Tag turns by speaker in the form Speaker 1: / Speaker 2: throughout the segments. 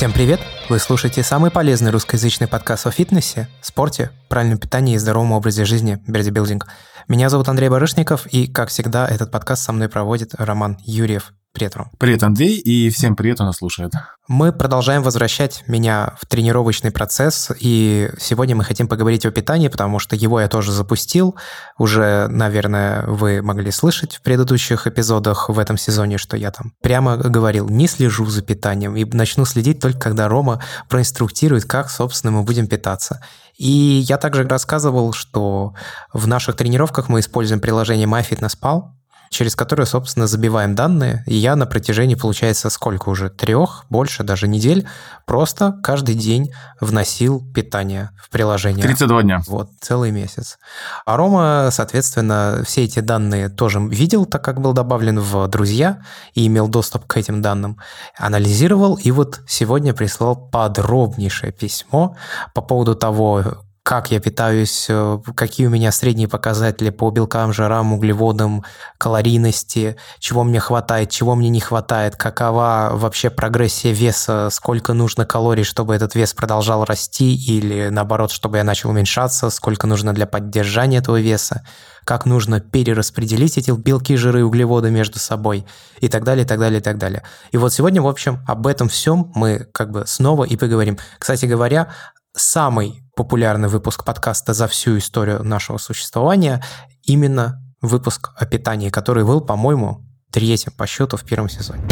Speaker 1: Всем привет! Вы слушаете самый полезный русскоязычный подкаст о фитнесе, спорте, правильном питании и здоровом образе жизни «Бердибилдинг». Меня зовут Андрей Барышников, и, как всегда, этот подкаст со мной проводит Роман Юрьев. Привет, Ром.
Speaker 2: Привет, Андрей, и всем привет, кто нас слушает.
Speaker 1: Мы продолжаем возвращать меня в тренировочный процесс, и сегодня мы хотим поговорить о питании, потому что его я тоже запустил. Уже, наверное, вы могли слышать в предыдущих эпизодах в этом сезоне, что я там прямо говорил, не слежу за питанием, и начну следить только когда Рома проинструктирует, как, собственно, мы будем питаться. И я также рассказывал, что в наших тренировках мы используем приложение MyFitnessPal, через которую, собственно, забиваем данные. И я на протяжении, получается, сколько уже? Трех, больше даже недель, просто каждый день вносил питание в приложение.
Speaker 2: 32 дня.
Speaker 1: Вот, целый месяц. А Рома, соответственно, все эти данные тоже видел, так как был добавлен в друзья и имел доступ к этим данным, анализировал, и вот сегодня прислал подробнейшее письмо по поводу того, как я питаюсь, э, какие у меня средние показатели по белкам, жирам, углеводам, калорийности, чего мне хватает, чего мне не хватает, какова вообще прогрессия веса, сколько нужно калорий, чтобы этот вес продолжал расти или наоборот, чтобы я начал уменьшаться, сколько нужно для поддержания этого веса, как нужно перераспределить эти белки, жиры и углеводы между собой и так далее, и так далее, и так далее. И вот сегодня, в общем, об этом всем мы как бы снова и поговорим. Кстати говоря, самый популярный выпуск подкаста за всю историю нашего существования, именно выпуск о питании, который был, по-моему, третьим по счету в первом сезоне.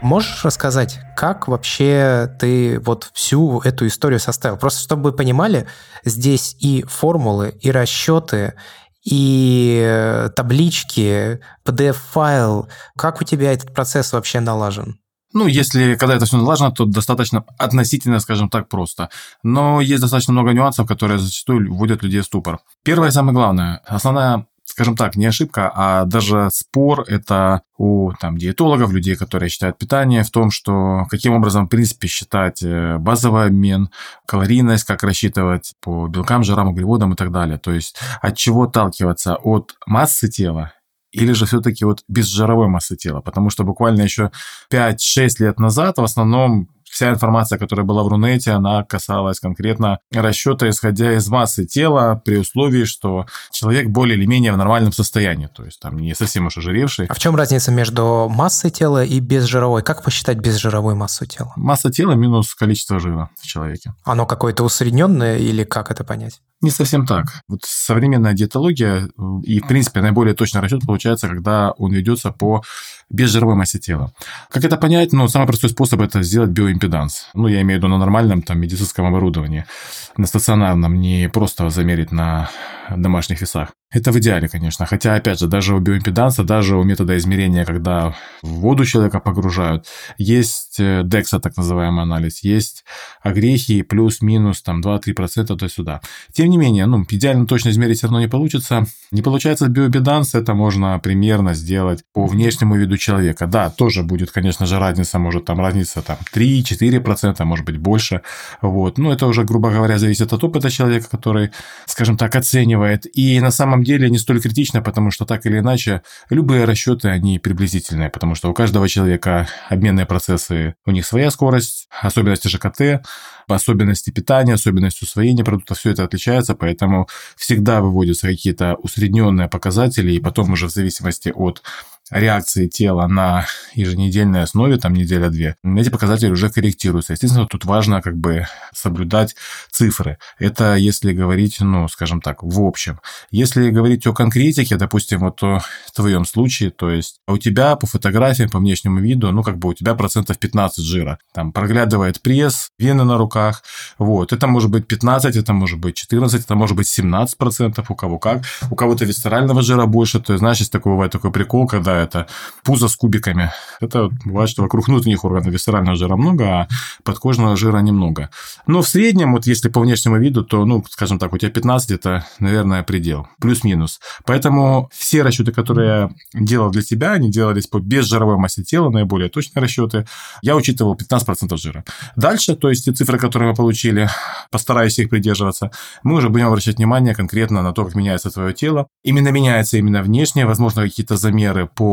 Speaker 1: Можешь рассказать, как вообще ты вот всю эту историю составил? Просто чтобы вы понимали, здесь и формулы, и расчеты, и таблички, PDF-файл. Как у тебя этот процесс вообще налажен?
Speaker 2: Ну, если когда это все налажено, то достаточно относительно, скажем так, просто. Но есть достаточно много нюансов, которые зачастую вводят людей в ступор. Первое и самое главное, основная скажем так, не ошибка, а даже спор это у там, диетологов, людей, которые считают питание, в том, что каким образом, в принципе, считать э, базовый обмен, калорийность, как рассчитывать по белкам, жирам, углеводам и так далее. То есть от чего отталкиваться? От массы тела или же все-таки вот без жировой массы тела? Потому что буквально еще 5-6 лет назад в основном вся информация, которая была в Рунете, она касалась конкретно расчета, исходя из массы тела, при условии, что человек более или менее в нормальном состоянии, то есть там не совсем уж ожиревший.
Speaker 1: А в чем разница между массой тела и безжировой? Как посчитать безжировую массу тела?
Speaker 2: Масса тела минус количество жира в человеке.
Speaker 1: Оно какое-то усредненное или как это понять?
Speaker 2: Не совсем так. Вот современная диетология и, в принципе, наиболее точный расчет получается, когда он ведется по безжировой массе тела. Как это понять? Ну, самый простой способ – это сделать биоимпеданс. Ну, я имею в виду на нормальном там, медицинском оборудовании, на стационарном, не просто замерить на домашних весах. Это в идеале, конечно. Хотя, опять же, даже у биоимпеданса, даже у метода измерения, когда в воду человека погружают, есть DEXA, так называемый анализ, есть огрехи плюс-минус там 2-3% туда-сюда. Тем не менее, ну, идеально точно измерить все равно не получится. Не получается биоимпеданс, это можно примерно сделать по внешнему виду человека. Да, тоже будет, конечно же, разница, может там разница там 3-4%, может быть больше. Вот. Но это уже, грубо говоря, зависит от опыта человека, который, скажем так, оценивает. И на самом деле не столь критично, потому что так или иначе любые расчеты, они приблизительные, потому что у каждого человека обменные процессы, у них своя скорость, особенности ЖКТ, особенности питания, особенности усвоения продукта, все это отличается, поэтому всегда выводятся какие-то усредненные показатели, и потом уже в зависимости от реакции тела на еженедельной основе, там неделя-две, эти показатели уже корректируются. Естественно, тут важно как бы соблюдать цифры. Это если говорить, ну, скажем так, в общем. Если говорить о конкретике, допустим, вот о твоем случае, то есть у тебя по фотографиям, по внешнему виду, ну, как бы у тебя процентов 15 жира. Там проглядывает пресс, вены на руках, вот. Это может быть 15, это может быть 14, это может быть 17 процентов, у кого как. У кого-то висцерального жира больше, то есть, есть такой, бывает такой прикол, когда это пузо с кубиками. Это бывает, что вокруг внутренних органов висцерального жира много, а подкожного жира немного. Но в среднем, вот если по внешнему виду, то, ну, скажем так, у тебя 15 – это, наверное, предел. Плюс-минус. Поэтому все расчеты, которые я делал для тебя, они делались по безжировой массе тела, наиболее точные расчеты. Я учитывал 15% жира. Дальше, то есть те цифры, которые мы получили, постараюсь их придерживаться, мы уже будем обращать внимание конкретно на то, как меняется твое тело. Именно меняется именно внешне, возможно, какие-то замеры по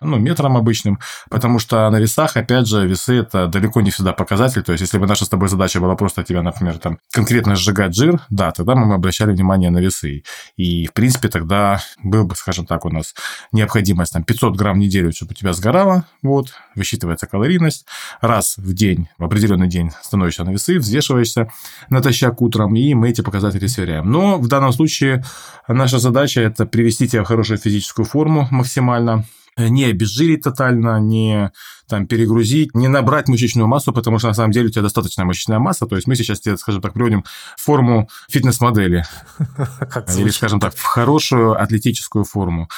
Speaker 2: ну, метрам обычным, потому что на весах, опять же, весы – это далеко не всегда показатель. То есть, если бы наша с тобой задача была просто тебя, например, там, конкретно сжигать жир, да, тогда мы обращали внимание на весы. И, в принципе, тогда был бы, скажем так, у нас необходимость там 500 грамм в неделю, чтобы у тебя сгорало, вот, высчитывается калорийность, раз в день, в определенный день становишься на весы, взвешиваешься натощак утром, и мы эти показатели сверяем. Но в данном случае наша задача – это привести тебя в хорошую физическую форму максимально, не обезжирить тотально, не там, перегрузить, не набрать мышечную массу, потому что на самом деле у тебя достаточная мышечная масса. То есть мы сейчас тебе, скажем так, приводим форму фитнес-модели. Или, скажем так, в хорошую атлетическую форму.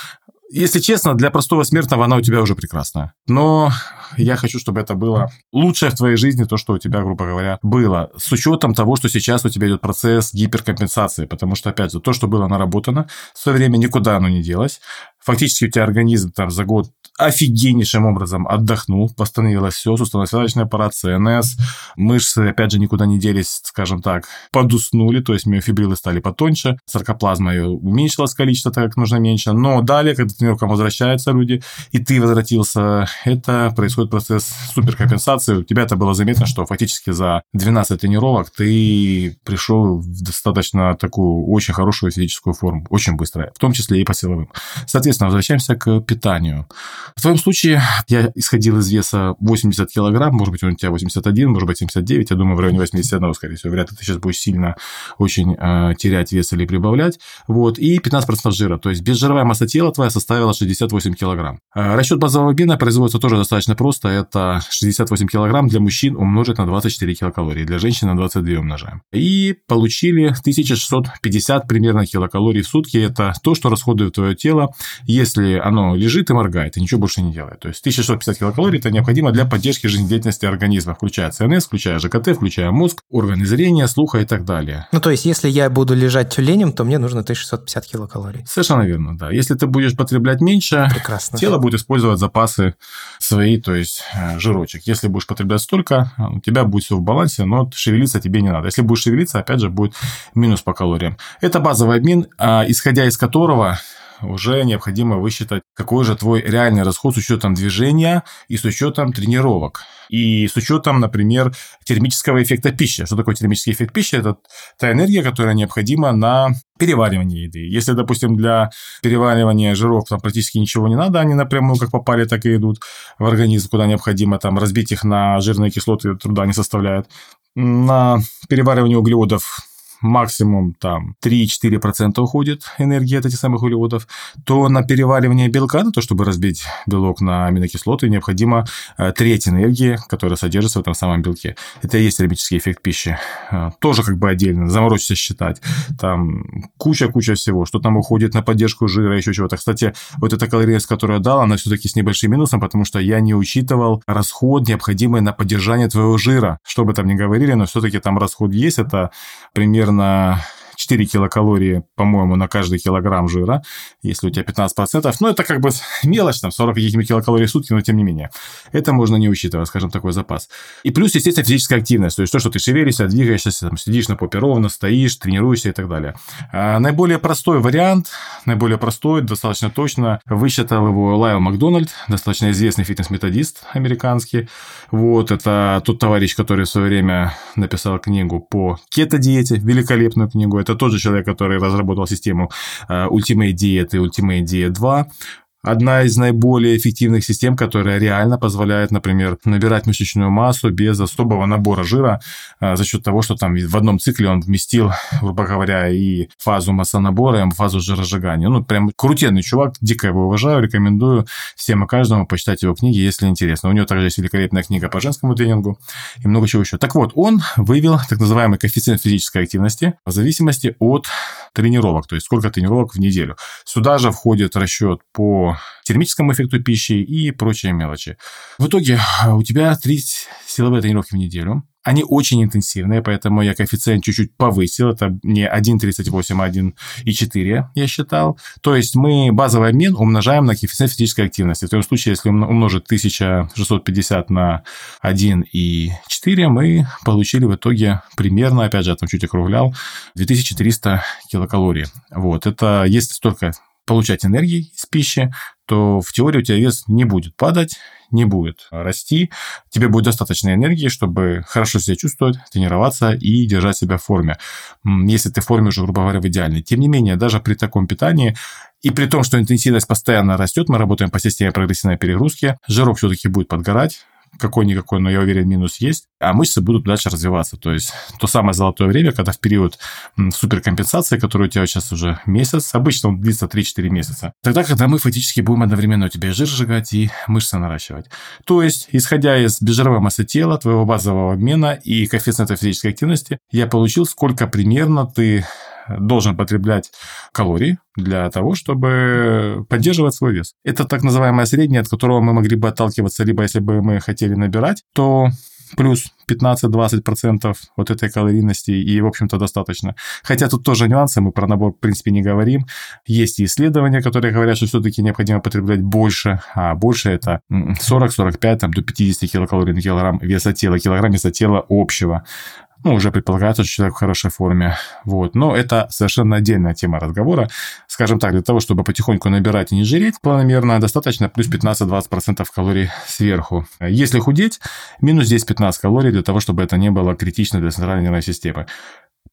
Speaker 2: Если честно, для простого смертного она у тебя уже прекрасна. Но я хочу, чтобы это было лучшее в твоей жизни, то, что у тебя, грубо говоря, было. С учетом того, что сейчас у тебя идет процесс гиперкомпенсации. Потому что, опять же, то, что было наработано в свое время, никуда оно не делось. Фактически у тебя организм там за год офигеннейшим образом отдохнул, восстановилось все, суставно-связочный аппарат, ЦНС, мышцы, опять же, никуда не делись, скажем так, подуснули, то есть миофибрилы стали потоньше, саркоплазма ее уменьшилось количество, так как нужно меньше, но далее, когда тренировкам возвращаются люди, и ты возвратился, это происходит процесс суперкомпенсации, у тебя это было заметно, что фактически за 12 тренировок ты пришел в достаточно такую очень хорошую физическую форму, очень быстро, в том числе и по силовым. Соответственно, возвращаемся к питанию. В твоем случае я исходил из веса 80 килограмм, может быть, он у тебя 81, может быть, 79, я думаю, в районе 81, скорее всего. Вряд ли ты сейчас будешь сильно очень э, терять вес или прибавлять. Вот, и 15% жира, то есть безжировая масса тела твоя составила 68 килограмм. Э, расчет базового бина производится тоже достаточно просто, это 68 килограмм для мужчин умножить на 24 килокалории, для женщин на 22 умножаем. И получили 1650 примерно килокалорий в сутки, это то, что расходует твое тело, если оно лежит и моргает, и ничего ничего больше не делает. То есть 1650 килокалорий – это необходимо для поддержки жизнедеятельности организма, включая ЦНС, включая ЖКТ, включая мозг, органы зрения, слуха и так далее.
Speaker 1: Ну, то есть, если я буду лежать тюленем, то мне нужно 1650 килокалорий.
Speaker 2: Совершенно верно, да. Если ты будешь потреблять меньше, Прекрасно. тело будет использовать запасы свои, то есть э, жирочек. Если будешь потреблять столько, у тебя будет все в балансе, но шевелиться тебе не надо. Если будешь шевелиться, опять же, будет минус по калориям. Это базовый обмен, а, исходя из которого уже необходимо высчитать, какой же твой реальный расход с учетом движения и с учетом тренировок. И с учетом, например, термического эффекта пищи. Что такое термический эффект пищи? Это та энергия, которая необходима на переваривание еды. Если, допустим, для переваривания жиров там практически ничего не надо, они напрямую как попали, так и идут в организм, куда необходимо там разбить их на жирные кислоты, труда не составляет. На переваривание углеводов максимум там 3-4% уходит энергии от этих самых углеводов, то на переваривание белка, на то, чтобы разбить белок на аминокислоты, необходимо э, треть энергии, которая содержится в этом самом белке. Это и есть термический эффект пищи. Э, тоже как бы отдельно, заморочься считать. Там куча-куча всего, что там уходит на поддержку жира, еще чего-то. Кстати, вот эта калорийность, которую я дал, она все-таки с небольшим минусом, потому что я не учитывал расход, необходимый на поддержание твоего жира. Что бы там ни говорили, но все-таки там расход есть, это примерно примерно 4 килокалории, по-моему, на каждый килограмм жира, если у тебя 15%. Ну, это как бы мелочь, там, 40 каких-нибудь килокалорий в сутки, но тем не менее. Это можно не учитывать, скажем, такой запас. И плюс, естественно, физическая активность. То есть то, что ты шевелишься, двигаешься, там, сидишь на попе ровно, стоишь, тренируешься и так далее. А наиболее простой вариант, наиболее простой, достаточно точно, высчитал его Лайл Макдональд, достаточно известный фитнес-методист американский. Вот, это тот товарищ, который в свое время написал книгу по кето-диете, великолепную книгу. Это тот же человек, который разработал систему э, Ultimate Diet и Ultimate Diet 2 одна из наиболее эффективных систем, которая реально позволяет, например, набирать мышечную массу без особого набора жира а, за счет того, что там в одном цикле он вместил, грубо говоря, и фазу массонабора, и фазу жиросжигания. Ну, прям крутенный чувак, дико его уважаю, рекомендую всем и каждому почитать его книги, если интересно. У него также есть великолепная книга по женскому тренингу и много чего еще. Так вот, он вывел так называемый коэффициент физической активности в зависимости от тренировок, то есть сколько тренировок в неделю. Сюда же входит расчет по термическому эффекту пищи и прочие мелочи. В итоге а, у тебя 30 силовые тренировки в неделю. Они очень интенсивные, поэтому я коэффициент чуть-чуть повысил. Это не 1,38, а 1,4 я считал. То есть мы базовый обмен умножаем на коэффициент физической активности. В том случае, если умножить 1650 на 1,4, мы получили в итоге примерно, опять же, я там чуть округлял, 2400 килокалорий. Вот, это есть столько получать энергии из пищи, то в теории у тебя вес не будет падать, не будет расти. Тебе будет достаточно энергии, чтобы хорошо себя чувствовать, тренироваться и держать себя в форме. Если ты в форме уже, грубо говоря, в идеальной. Тем не менее, даже при таком питании и при том, что интенсивность постоянно растет, мы работаем по системе прогрессивной перегрузки, жирок все-таки будет подгорать, какой-никакой, но я уверен, минус есть, а мышцы будут дальше развиваться. То есть то самое золотое время, когда в период суперкомпенсации, который у тебя сейчас уже месяц, обычно он длится 3-4 месяца, тогда, когда мы фактически будем одновременно у тебя жир сжигать и мышцы наращивать. То есть, исходя из бежировой массы тела, твоего базового обмена и коэффициента физической активности, я получил, сколько примерно ты должен потреблять калорий для того, чтобы поддерживать свой вес. Это так называемое среднее, от которого мы могли бы отталкиваться, либо если бы мы хотели набирать, то плюс 15-20% вот этой калорийности, и, в общем-то, достаточно. Хотя тут тоже нюансы, мы про набор, в принципе, не говорим. Есть исследования, которые говорят, что все-таки необходимо потреблять больше, а больше это 40-45, там, до 50 килокалорий на килограмм веса тела, килограмм веса тела общего ну, уже предполагается, что человек в хорошей форме. Вот. Но это совершенно отдельная тема разговора. Скажем так, для того, чтобы потихоньку набирать и не жиреть планомерно, достаточно плюс 15-20% калорий сверху. Если худеть, минус 10-15 калорий для того, чтобы это не было критично для центральной нервной системы.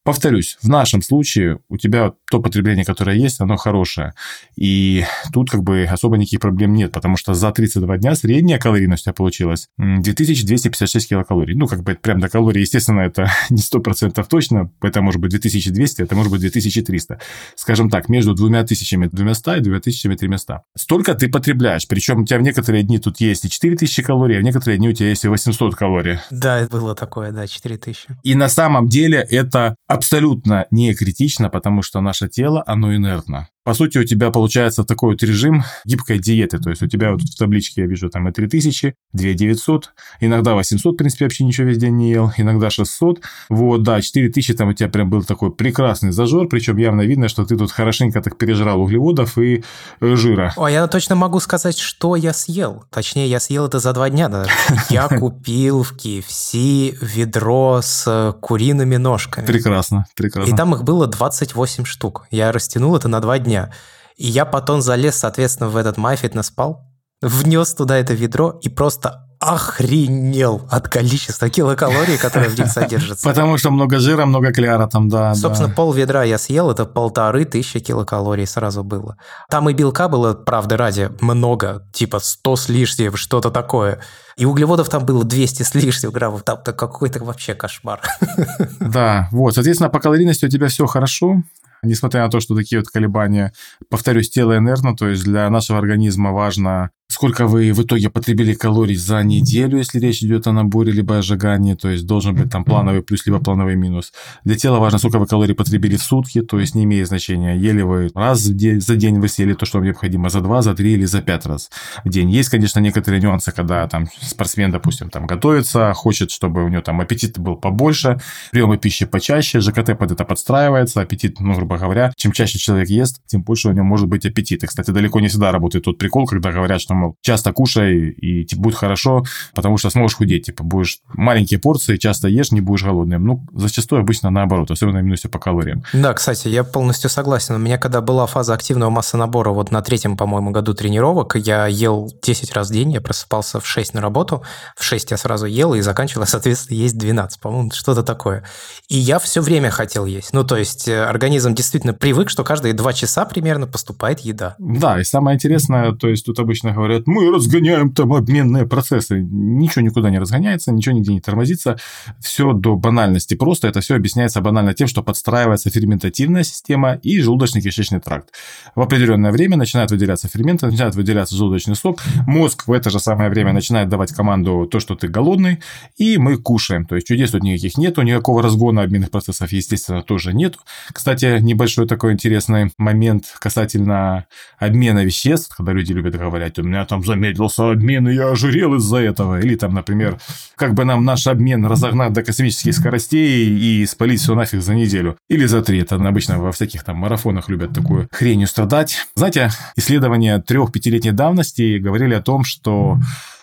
Speaker 2: Повторюсь, в нашем случае у тебя то потребление, которое есть, оно хорошее. И тут как бы особо никаких проблем нет, потому что за 32 дня средняя калорийность у тебя получилась 2256 килокалорий. Ну, как бы прям до калорий, естественно, это не 100% точно, это может быть 2200, это может быть 2300. Скажем так, между 2200 и 2300. Столько ты потребляешь, причем у тебя в некоторые дни тут есть и 4000 калорий, а в некоторые дни у тебя есть и 800 калорий.
Speaker 1: Да, было такое, да, 4000.
Speaker 2: И на самом деле это абсолютно не критично, потому что наше тело, оно инертно. По сути, у тебя получается такой вот режим гибкой диеты. То есть у тебя вот в табличке я вижу там и 3000, 2900, иногда 800, в принципе, вообще ничего весь день не ел, иногда 600. Вот, да, 4000 там у тебя прям был такой прекрасный зажор, причем явно видно, что ты тут хорошенько так пережрал углеводов и э, жира.
Speaker 1: О, я точно могу сказать, что я съел. Точнее, я съел это за два дня даже. Я купил в KFC ведро с куриными ножками.
Speaker 2: Прекрасно, прекрасно.
Speaker 1: И там их было 28 штук. Я растянул это на два дня дня. И я потом залез, соответственно, в этот MyFitness спал, внес туда это ведро и просто охренел от количества килокалорий, которые в них содержатся.
Speaker 2: Потому что много жира, много кляра там, да.
Speaker 1: Собственно, да. пол ведра я съел, это полторы тысячи килокалорий сразу было. Там и белка было, правда, ради много, типа 100 с лишним, что-то такое. И углеводов там было 200 с лишним граммов, там какой-то вообще кошмар.
Speaker 2: Да, вот, соответственно, по калорийности у тебя все хорошо, несмотря на то, что такие вот колебания, повторюсь, тело инертно, то есть для нашего организма важно сколько вы в итоге потребили калорий за неделю, если речь идет о наборе либо о сжигании, то есть должен быть там плановый плюс либо плановый минус. Для тела важно, сколько вы калорий потребили в сутки, то есть не имеет значения, ели вы раз за день вы съели то, что вам необходимо, за два, за три или за пять раз в день. Есть, конечно, некоторые нюансы, когда там спортсмен, допустим, там готовится, хочет, чтобы у него там аппетит был побольше, приемы пищи почаще, ЖКТ под это подстраивается, аппетит, ну, грубо говоря, чем чаще человек ест, тем больше у него может быть аппетит. И, кстати, далеко не всегда работает тот прикол, когда говорят, что мол, часто кушай, и типа, будет хорошо, потому что сможешь худеть. Типа, будешь маленькие порции, часто ешь, не будешь голодным. Ну, зачастую обычно наоборот, особенно именно все по калориям.
Speaker 1: Да, кстати, я полностью согласен. У меня когда была фаза активного массы набора, вот на третьем, по-моему, году тренировок, я ел 10 раз в день, я просыпался в 6 на работу, в 6 я сразу ел и заканчивал, соответственно, есть 12, по-моему, что-то такое. И я все время хотел есть. Ну, то есть э, организм действительно привык, что каждые 2 часа примерно поступает еда.
Speaker 2: Да, и самое интересное, то есть тут обычно говорят, мы разгоняем там обменные процессы. Ничего никуда не разгоняется, ничего нигде не тормозится. Все до банальности просто. Это все объясняется банально тем, что подстраивается ферментативная система и желудочно-кишечный тракт. В определенное время начинают выделяться ферменты, начинает выделяться желудочный сок. Мозг в это же самое время начинает давать команду то, что ты голодный, и мы кушаем. То есть чудес тут никаких нету, никакого разгона обменных процессов, естественно, тоже нету. Кстати, небольшой такой интересный момент касательно обмена веществ, когда люди любят говорить, у меня там замедлился обмен, и я ожирел из-за этого. Или там, например, как бы нам наш обмен разогнать до космических скоростей и спалить все нафиг за неделю. Или за три. Это обычно во всяких там марафонах любят такую хренью страдать. Знаете, исследования трех-пятилетней давности говорили о том, что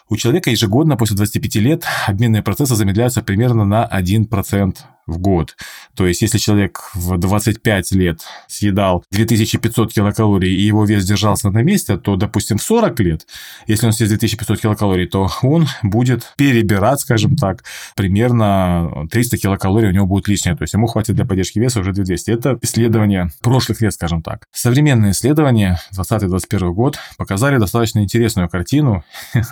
Speaker 2: у человека ежегодно после 25 лет обменные процессы замедляются примерно на 1%. В год. То есть, если человек в 25 лет съедал 2500 килокалорий, и его вес держался на месте, то, допустим, в 40 лет, если он съест 2500 килокалорий, то он будет перебирать, скажем так, примерно 300 килокалорий у него будет лишнее. То есть, ему хватит для поддержки веса уже 2200. Это исследование прошлых лет, скажем так. Современные исследования 2020-2021 год показали достаточно интересную картину,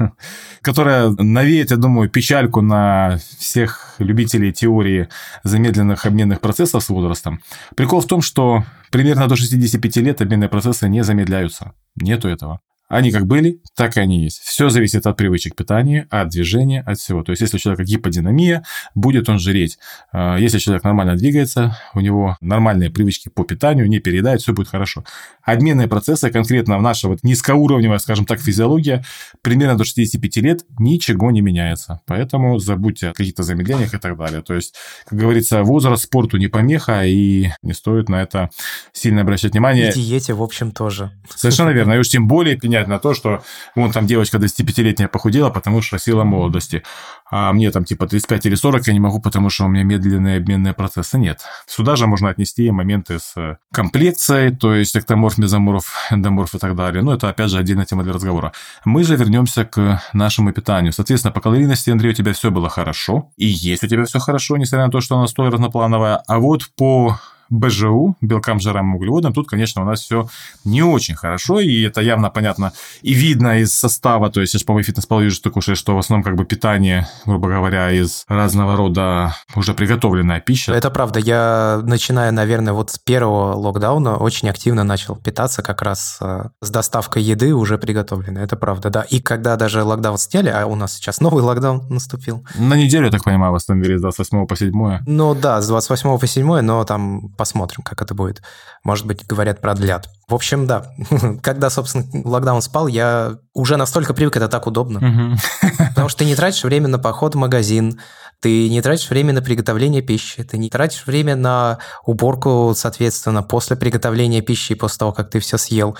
Speaker 2: которая навеет, я думаю, печальку на всех любителей теории замедленных обменных процессов с возрастом. Прикол в том, что примерно до 65 лет обменные процессы не замедляются. Нету этого. Они как были, так и они есть. Все зависит от привычек питания, от движения, от всего. То есть, если у человека гиподинамия, будет он жреть. А, если человек нормально двигается, у него нормальные привычки по питанию, не переедает, все будет хорошо. Обменные процессы, конкретно в наша вот низкоуровневая, скажем так, физиология, примерно до 65 лет ничего не меняется. Поэтому забудьте о каких-то замедлениях и так далее. То есть, как говорится, возраст спорту не помеха, и не стоит на это сильно обращать внимание.
Speaker 1: И диете, в общем, тоже.
Speaker 2: Совершенно верно. И уж тем более на то, что вон там девочка 25-летняя похудела, потому что сила молодости. А мне там типа 35 или 40 я не могу, потому что у меня медленные обменные процессы. Нет. Сюда же можно отнести моменты с комплекцией, то есть эктоморф, мезоморф, эндоморф и так далее. Но это, опять же, отдельная тема для разговора. Мы же вернемся к нашему питанию. Соответственно, по калорийности, Андрей, у тебя все было хорошо. И есть у тебя все хорошо, несмотря на то, что она столь разноплановая. А вот по БЖУ, белкам, жирам, углеводам, тут, конечно, у нас все не очень хорошо, и это явно понятно и видно из состава, то есть по-моему, фитнес-пал вижу, что кушаешь, что в основном как бы питание, грубо говоря, из разного рода уже приготовленная пища.
Speaker 1: Это правда, я начиная, наверное, вот с первого локдауна очень активно начал питаться как раз э, с доставкой еды уже приготовленной, это правда, да. И когда даже локдаун сняли, а у нас сейчас новый локдаун наступил.
Speaker 2: На неделю, я так понимаю, восстановили с 28 по 7.
Speaker 1: Ну да, с 28 по 7, но там посмотрим, как это будет. Может быть, говорят, продлят. В общем, да. Когда, собственно, локдаун спал, я уже настолько привык, это так удобно. Потому что ты не тратишь время на поход в магазин, ты не тратишь время на приготовление пищи, ты не тратишь время на уборку, соответственно, после приготовления пищи и после того, как ты все съел.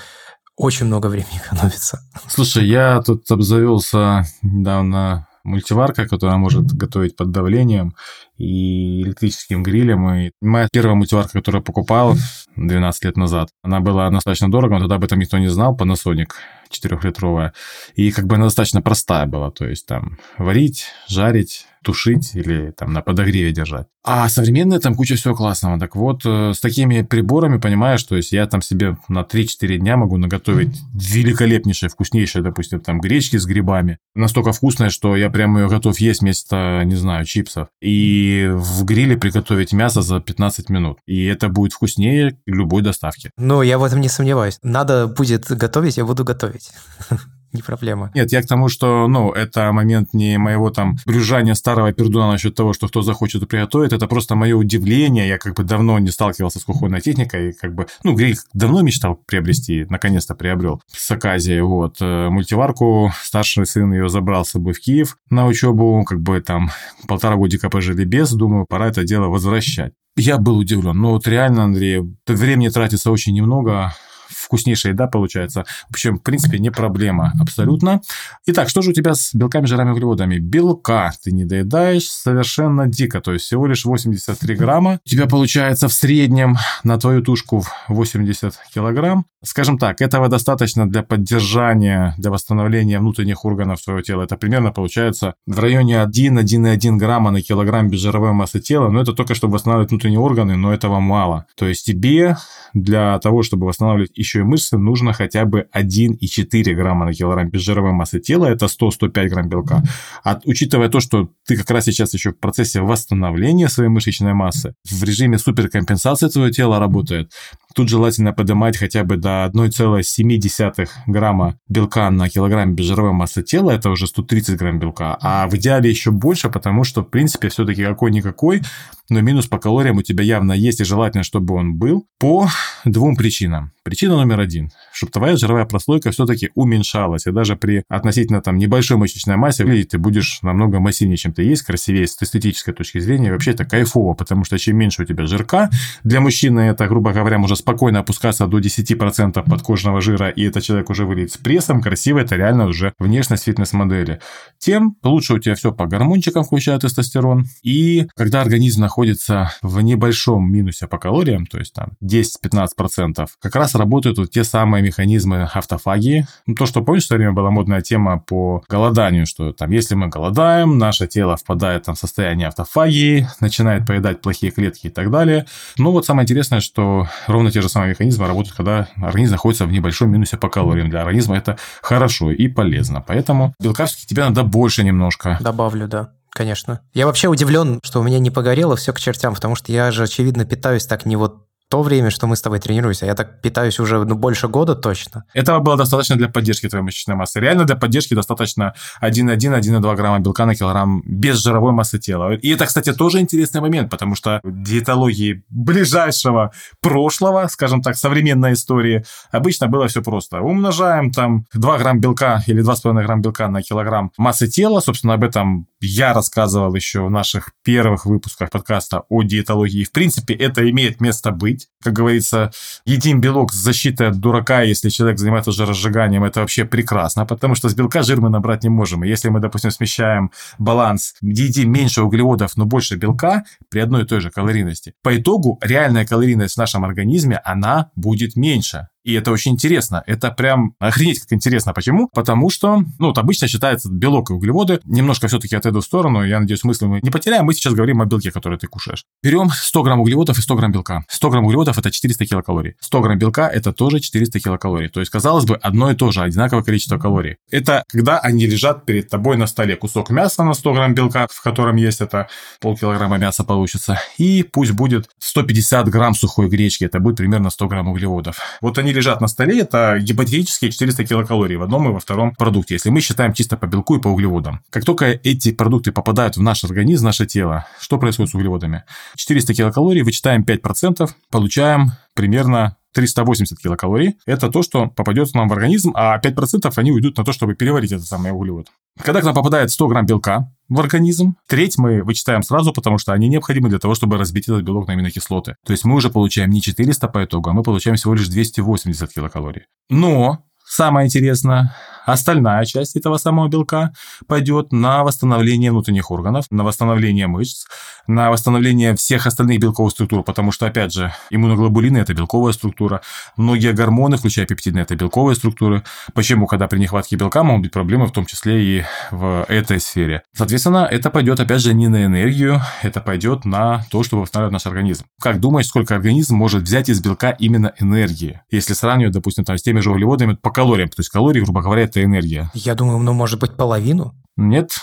Speaker 1: Очень много времени экономится.
Speaker 2: Слушай, я тут обзавелся недавно мультиварка, которая может готовить под давлением и электрическим грилем. И моя первая мультиварка, которую я покупал 12 лет назад, она была достаточно дорого, но тогда об этом никто не знал, Panasonic четырехлитровая. И как бы она достаточно простая была, то есть там варить, жарить, тушить или там на подогреве держать. А современные там куча всего классного. Так вот, э, с такими приборами, понимаешь, то есть я там себе на 3-4 дня могу наготовить великолепнейшее, вкуснейшее, допустим, там гречки с грибами. Настолько вкусное, что я прямо ее готов есть вместо, не знаю, чипсов. И в гриле приготовить мясо за 15 минут. И это будет вкуснее любой доставки.
Speaker 1: Ну, я в этом не сомневаюсь. Надо будет готовить, я буду готовить. не проблема.
Speaker 2: Нет, я к тому, что, ну, это момент не моего там брюжания старого пердуна насчет того, что кто захочет приготовить, это просто мое удивление. Я как бы давно не сталкивался с кухонной техникой, и как бы, ну, гриль давно мечтал приобрести, наконец-то приобрел с оказией, вот. Э, мультиварку, старший сын ее забрал с собой в Киев на учебу, как бы там полтора годика пожили без, думаю, пора это дело возвращать. Я был удивлен. Ну, вот реально, Андрей, времени тратится очень немного, вкуснейшая еда получается. В общем, в принципе, не проблема абсолютно. Итак, что же у тебя с белками, жирами, углеводами? Белка ты не доедаешь совершенно дико, то есть всего лишь 83 грамма. У тебя получается в среднем на твою тушку 80 килограмм. Скажем так, этого достаточно для поддержания, для восстановления внутренних органов твоего тела. Это примерно получается в районе 1-1,1 грамма на килограмм безжировой массы тела, но это только чтобы восстанавливать внутренние органы, но этого мало. То есть тебе для того, чтобы восстанавливать еще и мышцы, нужно хотя бы 1,4 грамма на килограмм безжировой массы тела, это 100-105 грамм белка. А учитывая то, что ты как раз сейчас еще в процессе восстановления своей мышечной массы, в режиме суперкомпенсации твое тело работает, Тут желательно поднимать хотя бы до 1,7 грамма белка на килограмм безжировой массы тела, это уже 130 грамм белка, а в идеале еще больше, потому что, в принципе, все-таки какой-никакой, но минус по калориям у тебя явно есть, и желательно, чтобы он был по двум причинам. Причина номер один, чтобы твоя жировая прослойка все-таки уменьшалась, и даже при относительно там небольшой мышечной массе выглядеть ты будешь намного массивнее, чем ты есть, красивее с эстетической точки зрения, вообще это кайфово, потому что чем меньше у тебя жирка, для мужчины это, грубо говоря, можно спокойно опускаться до 10% подкожного жира, и этот человек уже выглядит с прессом, красиво, это реально уже внешность фитнес-модели. Тем лучше у тебя все по гормончикам, включая тестостерон, и когда организм находится находится в небольшом минусе по калориям, то есть там 10-15%, как раз работают вот те самые механизмы автофагии. Ну, то, что, помнишь, в свое время была модная тема по голоданию, что там, если мы голодаем, наше тело впадает там, в состояние автофагии, начинает поедать плохие клетки и так далее. Но вот самое интересное, что ровно те же самые механизмы работают, когда организм находится в небольшом минусе по калориям. Для организма это хорошо и полезно. Поэтому белка все-таки тебе надо больше немножко.
Speaker 1: Добавлю, да. Конечно. Я вообще удивлен, что у меня не погорело все к чертям, потому что я же, очевидно, питаюсь так не вот то время, что мы с тобой тренируемся. Я так питаюсь уже ну, больше года точно.
Speaker 2: Этого было достаточно для поддержки твоей мышечной массы. Реально для поддержки достаточно 1,1-1,2 грамма белка на килограмм без жировой массы тела. И это, кстати, тоже интересный момент, потому что диетологии ближайшего прошлого, скажем так, современной истории, обычно было все просто. Умножаем там 2 грамм белка или 2,5 грамм белка на килограмм массы тела. Собственно, об этом я рассказывал еще в наших первых выпусках подкаста о диетологии. В принципе, это имеет место быть. Как говорится, едим белок с защитой от дурака, если человек занимается жиросжиганием, это вообще прекрасно, потому что с белка жир мы набрать не можем. И если мы, допустим, смещаем баланс, едим меньше углеводов, но больше белка при одной и той же калорийности, по итогу реальная калорийность в нашем организме, она будет меньше. И это очень интересно. Это прям охренеть как интересно. Почему? Потому что, ну, вот обычно считается белок и углеводы. Немножко все-таки отойду в сторону. Я надеюсь, мысли мы не потеряем. Мы сейчас говорим о белке, который ты кушаешь. Берем 100 грамм углеводов и 100 грамм белка. 100 грамм углеводов – это 400 килокалорий. 100 грамм белка – это тоже 400 килокалорий. То есть, казалось бы, одно и то же, одинаковое количество калорий. Это когда они лежат перед тобой на столе. Кусок мяса на 100 грамм белка, в котором есть это полкилограмма мяса получится. И пусть будет 150 грамм сухой гречки. Это будет примерно 100 грамм углеводов. Вот они лежат на столе, это гипотетически 400 килокалорий в одном и во втором продукте, если мы считаем чисто по белку и по углеводам. Как только эти продукты попадают в наш организм, в наше тело, что происходит с углеводами? 400 килокалорий, вычитаем 5%, получаем примерно 380 килокалорий. Это то, что попадет нам в организм, а 5% они уйдут на то, чтобы переварить этот самый углевод. Когда к нам попадает 100 грамм белка в организм, треть мы вычитаем сразу, потому что они необходимы для того, чтобы разбить этот белок на аминокислоты. То есть мы уже получаем не 400 по итогу, а мы получаем всего лишь 280 килокалорий. Но Самое интересное, остальная часть этого самого белка пойдет на восстановление внутренних органов, на восстановление мышц, на восстановление всех остальных белковых структур, потому что, опять же, иммуноглобулины – это белковая структура, многие гормоны, включая пептидны, это белковые структуры. Почему, когда при нехватке белка могут быть проблемы, в том числе и в этой сфере. Соответственно, это пойдет, опять же, не на энергию, это пойдет на то, чтобы восстанавливать наш организм. Как думаешь, сколько организм может взять из белка именно энергии? Если сравнивать, допустим, там, с теми же углеводами, по калориям. То есть калории, грубо говоря, это энергия.
Speaker 1: Я думаю, ну, может быть, половину?
Speaker 2: Нет.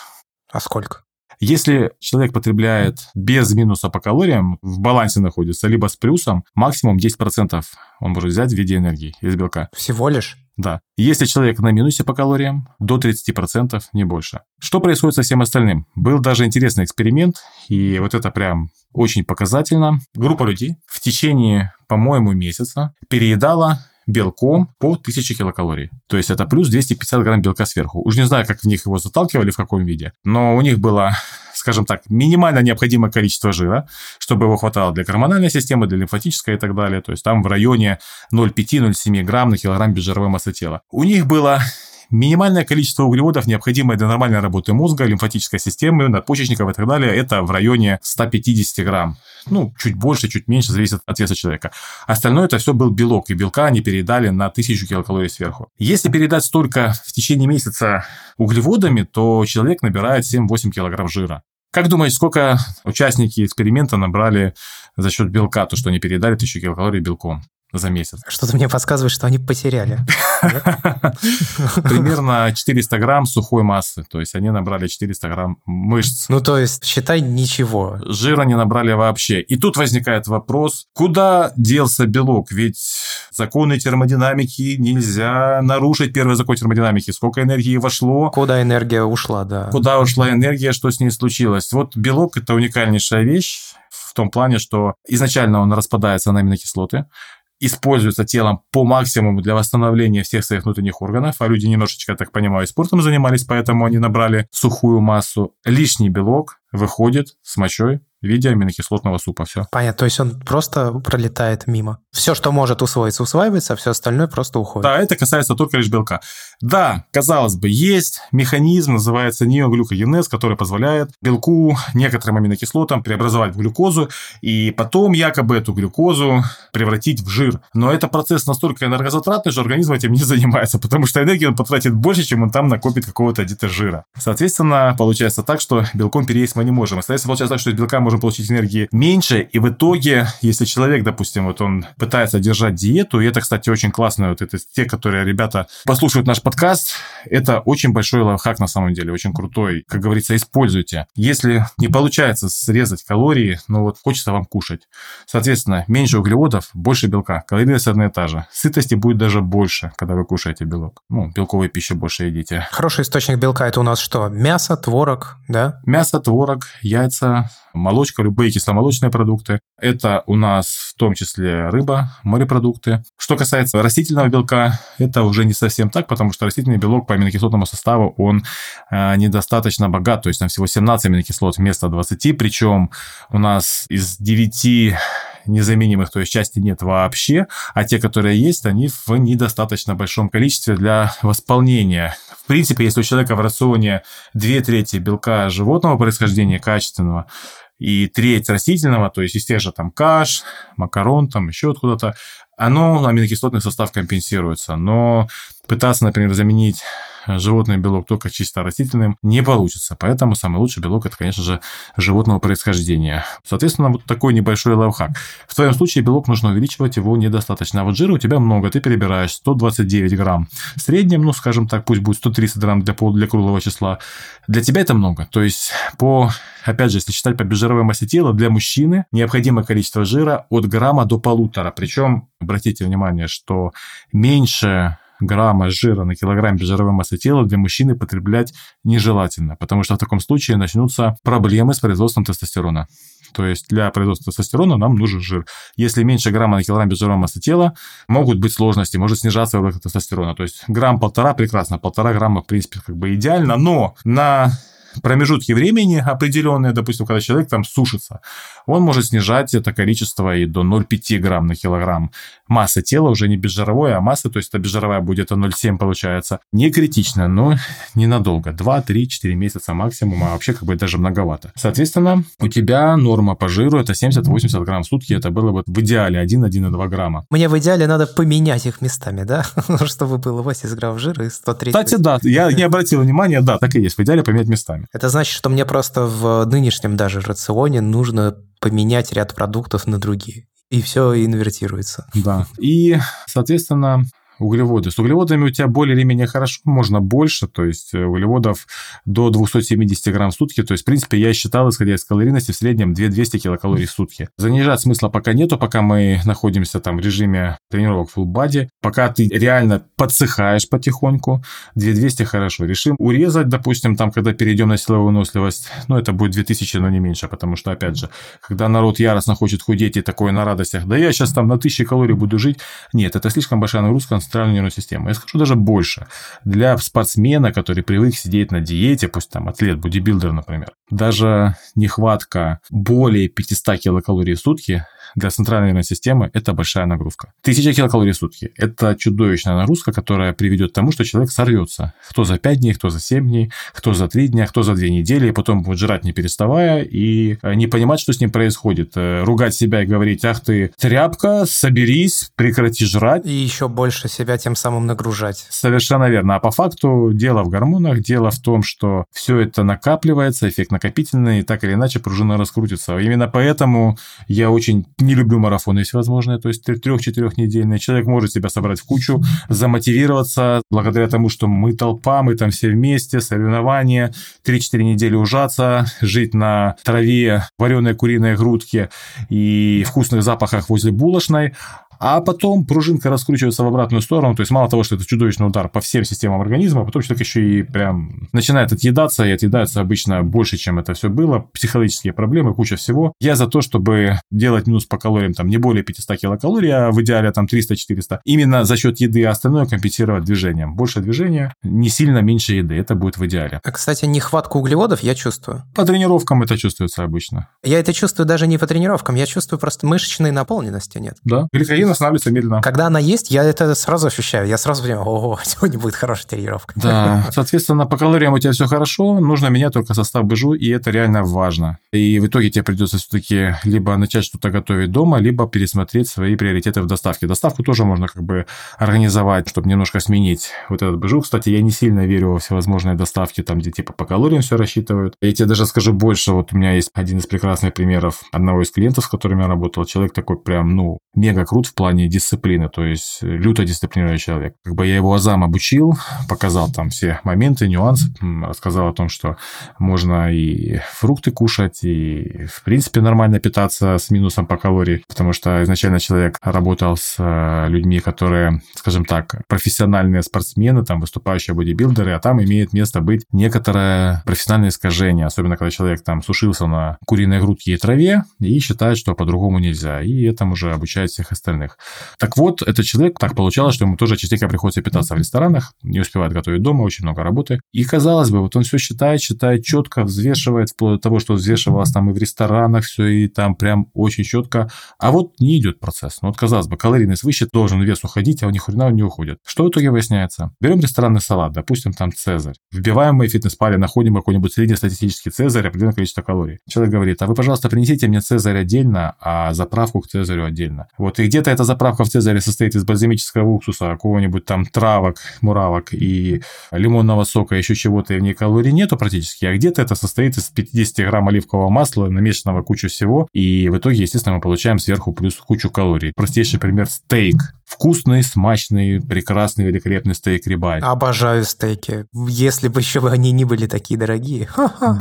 Speaker 1: А сколько?
Speaker 2: Если человек потребляет без минуса по калориям, в балансе находится, либо с плюсом, максимум 10% он может взять в виде энергии из белка.
Speaker 1: Всего лишь?
Speaker 2: Да. Если человек на минусе по калориям, до 30%, не больше. Что происходит со всем остальным? Был даже интересный эксперимент, и вот это прям очень показательно. Группа людей в течение, по-моему, месяца переедала белком по 1000 килокалорий. То есть это плюс 250 грамм белка сверху. Уж не знаю, как в них его заталкивали, в каком виде, но у них было скажем так, минимально необходимое количество жира, чтобы его хватало для гормональной системы, для лимфатической и так далее. То есть там в районе 0,5-0,7 грамм на килограмм безжировой массы тела. У них было Минимальное количество углеводов, необходимое для нормальной работы мозга, лимфатической системы, надпочечников и так далее, это в районе 150 грамм. Ну, чуть больше, чуть меньше, зависит от веса человека. Остальное это все был белок, и белка они передали на 1000 килокалорий сверху. Если передать столько в течение месяца углеводами, то человек набирает 7-8 килограмм жира. Как думаешь, сколько участники эксперимента набрали за счет белка, то, что они передали 1000 килокалорий белком? За месяц.
Speaker 1: Что-то мне подсказывает, что они потеряли.
Speaker 2: Примерно 400 грамм сухой массы. То есть они набрали 400 грамм мышц.
Speaker 1: Ну, то есть, считай, ничего.
Speaker 2: Жира не набрали вообще. И тут возникает вопрос, куда делся белок? Ведь законы термодинамики нельзя нарушить первый закон термодинамики. Сколько энергии вошло?
Speaker 1: Куда энергия ушла, да.
Speaker 2: Куда ушла энергия, что с ней случилось? Вот белок – это уникальнейшая вещь в том плане, что изначально он распадается на аминокислоты, используется телом по максимуму для восстановления всех своих внутренних органов, а люди немножечко, так понимаю, спортом занимались, поэтому они набрали сухую массу. Лишний белок выходит с мочой в виде аминокислотного супа. Все.
Speaker 1: Понятно, то есть он просто пролетает мимо. Все, что может усвоиться, усваивается, а все остальное просто уходит.
Speaker 2: Да, это касается только лишь белка. Да, казалось бы, есть механизм, называется неоглюкогенез, который позволяет белку, некоторым аминокислотам преобразовать в глюкозу, и потом якобы эту глюкозу превратить в жир. Но это процесс настолько энергозатратный, что организм этим не занимается, потому что энергии он потратит больше, чем он там накопит какого-то где-то жира. Соответственно, получается так, что белком переесть мы не можем. Соответственно, получается так, что из белка можем получить энергии меньше, и в итоге, если человек, допустим, вот он пытается держать диету, и это, кстати, очень классно, вот это те, которые ребята послушают наш подкаст, это очень большой лайфхак на самом деле, очень крутой. Как говорится, используйте. Если не получается срезать калории, ну вот хочется вам кушать. Соответственно, меньше углеводов, больше белка. Калорийность одна и та же. Сытости будет даже больше, когда вы кушаете белок. Ну, белковой пищи больше едите.
Speaker 1: Хороший источник белка это у нас что? Мясо, творог, да?
Speaker 2: Мясо, творог, яйца, молочка, любые кисломолочные продукты. Это у нас в том числе рыба, морепродукты. Что касается растительного белка, это уже не совсем так, потому что растительный белок по аминокислотному составу, он э, недостаточно богат, то есть там всего 17 аминокислот вместо 20, причем у нас из 9 незаменимых, то есть части нет вообще, а те, которые есть, они в недостаточно большом количестве для восполнения. В принципе, если у человека в рационе две трети белка животного происхождения качественного, и треть растительного, то есть из тех же там каш, макарон, там еще откуда-то, оно, аминокислотный состав компенсируется. Но пытаться, например, заменить животный белок только чисто растительным не получится. Поэтому самый лучший белок это, конечно же, животного происхождения. Соответственно, вот такой небольшой лайфхак. В твоем случае белок нужно увеличивать, его недостаточно. А вот жира у тебя много, ты перебираешь 129 грамм. В среднем, ну, скажем так, пусть будет 130 грамм для, пол, для круглого числа. Для тебя это много. То есть, по, опять же, если считать по безжировой массе тела, для мужчины необходимое количество жира от грамма до полутора. Причем, обратите внимание, что меньше грамма жира на килограмм безжировой массы тела для мужчины потреблять нежелательно, потому что в таком случае начнутся проблемы с производством тестостерона. То есть для производства тестостерона нам нужен жир. Если меньше грамма на килограмм безжировой массы тела, могут быть сложности, может снижаться уровень тестостерона. То есть грамм-полтора прекрасно, полтора грамма, в принципе, как бы идеально, но на промежутки времени определенные, допустим, когда человек там сушится, он может снижать это количество и до 0,5 грамм на килограмм. Масса тела уже не безжировое, а масса, то есть это безжировая будет 0,7 получается. Не критично, но ненадолго. 2, 3, 4 месяца максимум, а вообще как бы даже многовато. Соответственно, у тебя норма по жиру это 70-80 грамм в сутки, это было бы в идеале 1-1,2 грамма.
Speaker 1: Мне в идеале надо поменять их местами, да? Чтобы было 80 грамм жира и 130.
Speaker 2: Кстати, да, я не обратил внимания, да, так и есть. В идеале поменять местами.
Speaker 1: Это значит, что мне просто в нынешнем даже рационе нужно поменять ряд продуктов на другие. И все инвертируется.
Speaker 2: Да. И, соответственно, углеводы. С углеводами у тебя более или менее хорошо, можно больше, то есть э, углеводов до 270 грамм в сутки. То есть, в принципе, я считал, исходя из калорийности, в среднем 200 килокалорий в сутки. Занижать смысла пока нету, пока мы находимся там в режиме тренировок full body, пока ты реально подсыхаешь потихоньку, 2200 хорошо. Решим урезать, допустим, там, когда перейдем на силовую выносливость, ну, это будет 2000, но не меньше, потому что, опять же, когда народ яростно хочет худеть и такое на радостях, да я сейчас там на 1000 калорий буду жить, нет, это слишком большая нагрузка центральную нервную систему. Я скажу даже больше. Для спортсмена, который привык сидеть на диете, пусть там атлет, бодибилдер, например, даже нехватка более 500 килокалорий в сутки для центральной нервной системы это большая нагрузка. Тысяча килокалорий в сутки – это чудовищная нагрузка, которая приведет к тому, что человек сорвется. Кто за 5 дней, кто за 7 дней, кто за 3 дня, кто за 2 недели, и потом будет жрать не переставая и э, не понимать, что с ним происходит. Э, ругать себя и говорить, ах ты, тряпка, соберись, прекрати жрать.
Speaker 1: И еще больше себя тем самым нагружать.
Speaker 2: Совершенно верно. А по факту дело в гормонах, дело в том, что все это накапливается, эффект накопительный, и так или иначе пружина раскрутится. Именно поэтому я очень не люблю марафоны всевозможные, то есть трех-четырехнедельные. Человек может себя собрать в кучу, замотивироваться благодаря тому, что мы толпа, мы там все вместе, соревнования, 3-4 недели ужаться, жить на траве, вареные куриные грудки и вкусных запахах возле булочной, А потом пружинка раскручивается в обратную сторону, то есть мало того, что это чудовищный удар по всем системам организма, потом человек еще и прям начинает отъедаться, и отъедается обычно больше, чем это все было, психологические проблемы, куча всего. Я за то, чтобы делать минус по калориям там не более 500 килокалорий, а в идеале там 300-400, именно за счет еды, а остальное компенсировать движением. Больше движения, не сильно меньше еды, это будет в идеале.
Speaker 1: А, кстати, нехватку углеводов я чувствую.
Speaker 2: По тренировкам это чувствуется обычно.
Speaker 1: Я это чувствую даже не по тренировкам, я чувствую просто мышечной наполненности нет.
Speaker 2: Да, гликоген останавливается медленно.
Speaker 1: Когда она есть, я это сразу ощущаю. Я сразу понимаю, ого, сегодня будет хорошая тренировка.
Speaker 2: Да, соответственно, по калориям у тебя все хорошо, нужно менять только состав БЖУ, и это реально важно. И в итоге тебе придется все-таки либо начать что-то готовить дома, либо пересмотреть свои приоритеты в доставке. Доставку тоже можно как бы организовать, чтобы немножко сменить вот этот БЖУ. Кстати, я не сильно верю во всевозможные доставки, там, где типа по калориям все рассчитывают. Я тебе даже скажу больше, вот у меня есть один из прекрасных примеров одного из клиентов, с которыми я работал. Человек такой прям, ну, мега крут в плане дисциплины, то есть люто дисциплинированный человек. Как бы я его азам обучил, показал там все моменты, нюансы, рассказал о том, что можно и фрукты кушать, и в принципе нормально питаться с минусом по калории, потому что изначально человек работал с э, людьми, которые, скажем так, профессиональные спортсмены, там выступающие бодибилдеры, а там имеет место быть некоторое профессиональное искажение, особенно когда человек там сушился на куриной грудке и траве и считает, что по-другому нельзя, и этому же обучает всех остальных. Так вот, этот человек так получалось, что ему тоже частенько приходится питаться в ресторанах, не успевает готовить дома, очень много работы. И казалось бы, вот он все считает, считает четко, взвешивает, вплоть до того, что взвешивалось там и в ресторанах все, и там прям очень четко. А вот не идет процесс. Ну вот казалось бы, калорийность выше, должен вес уходить, а у них хрена он не уходит. Что в итоге выясняется? Берем ресторанный салат, допустим, там Цезарь. Вбиваем мы фитнес-паре, находим какой-нибудь среднестатистический Цезарь, определенное количество калорий. Человек говорит, а вы, пожалуйста, принесите мне Цезарь отдельно, а заправку к Цезарю отдельно. Вот и где-то эта заправка в Цезаре состоит из бальзамического уксуса, какого-нибудь там травок, муравок и лимонного сока, еще чего-то, и в ней калорий нету практически, а где-то это состоит из 50 грамм оливкового масла, намешанного кучу всего, и в итоге, естественно, мы получаем сверху плюс кучу калорий. Простейший пример – стейк. Вкусный, смачный, прекрасный, великолепный стейк рибай.
Speaker 1: Обожаю стейки. Если бы еще они не были такие дорогие.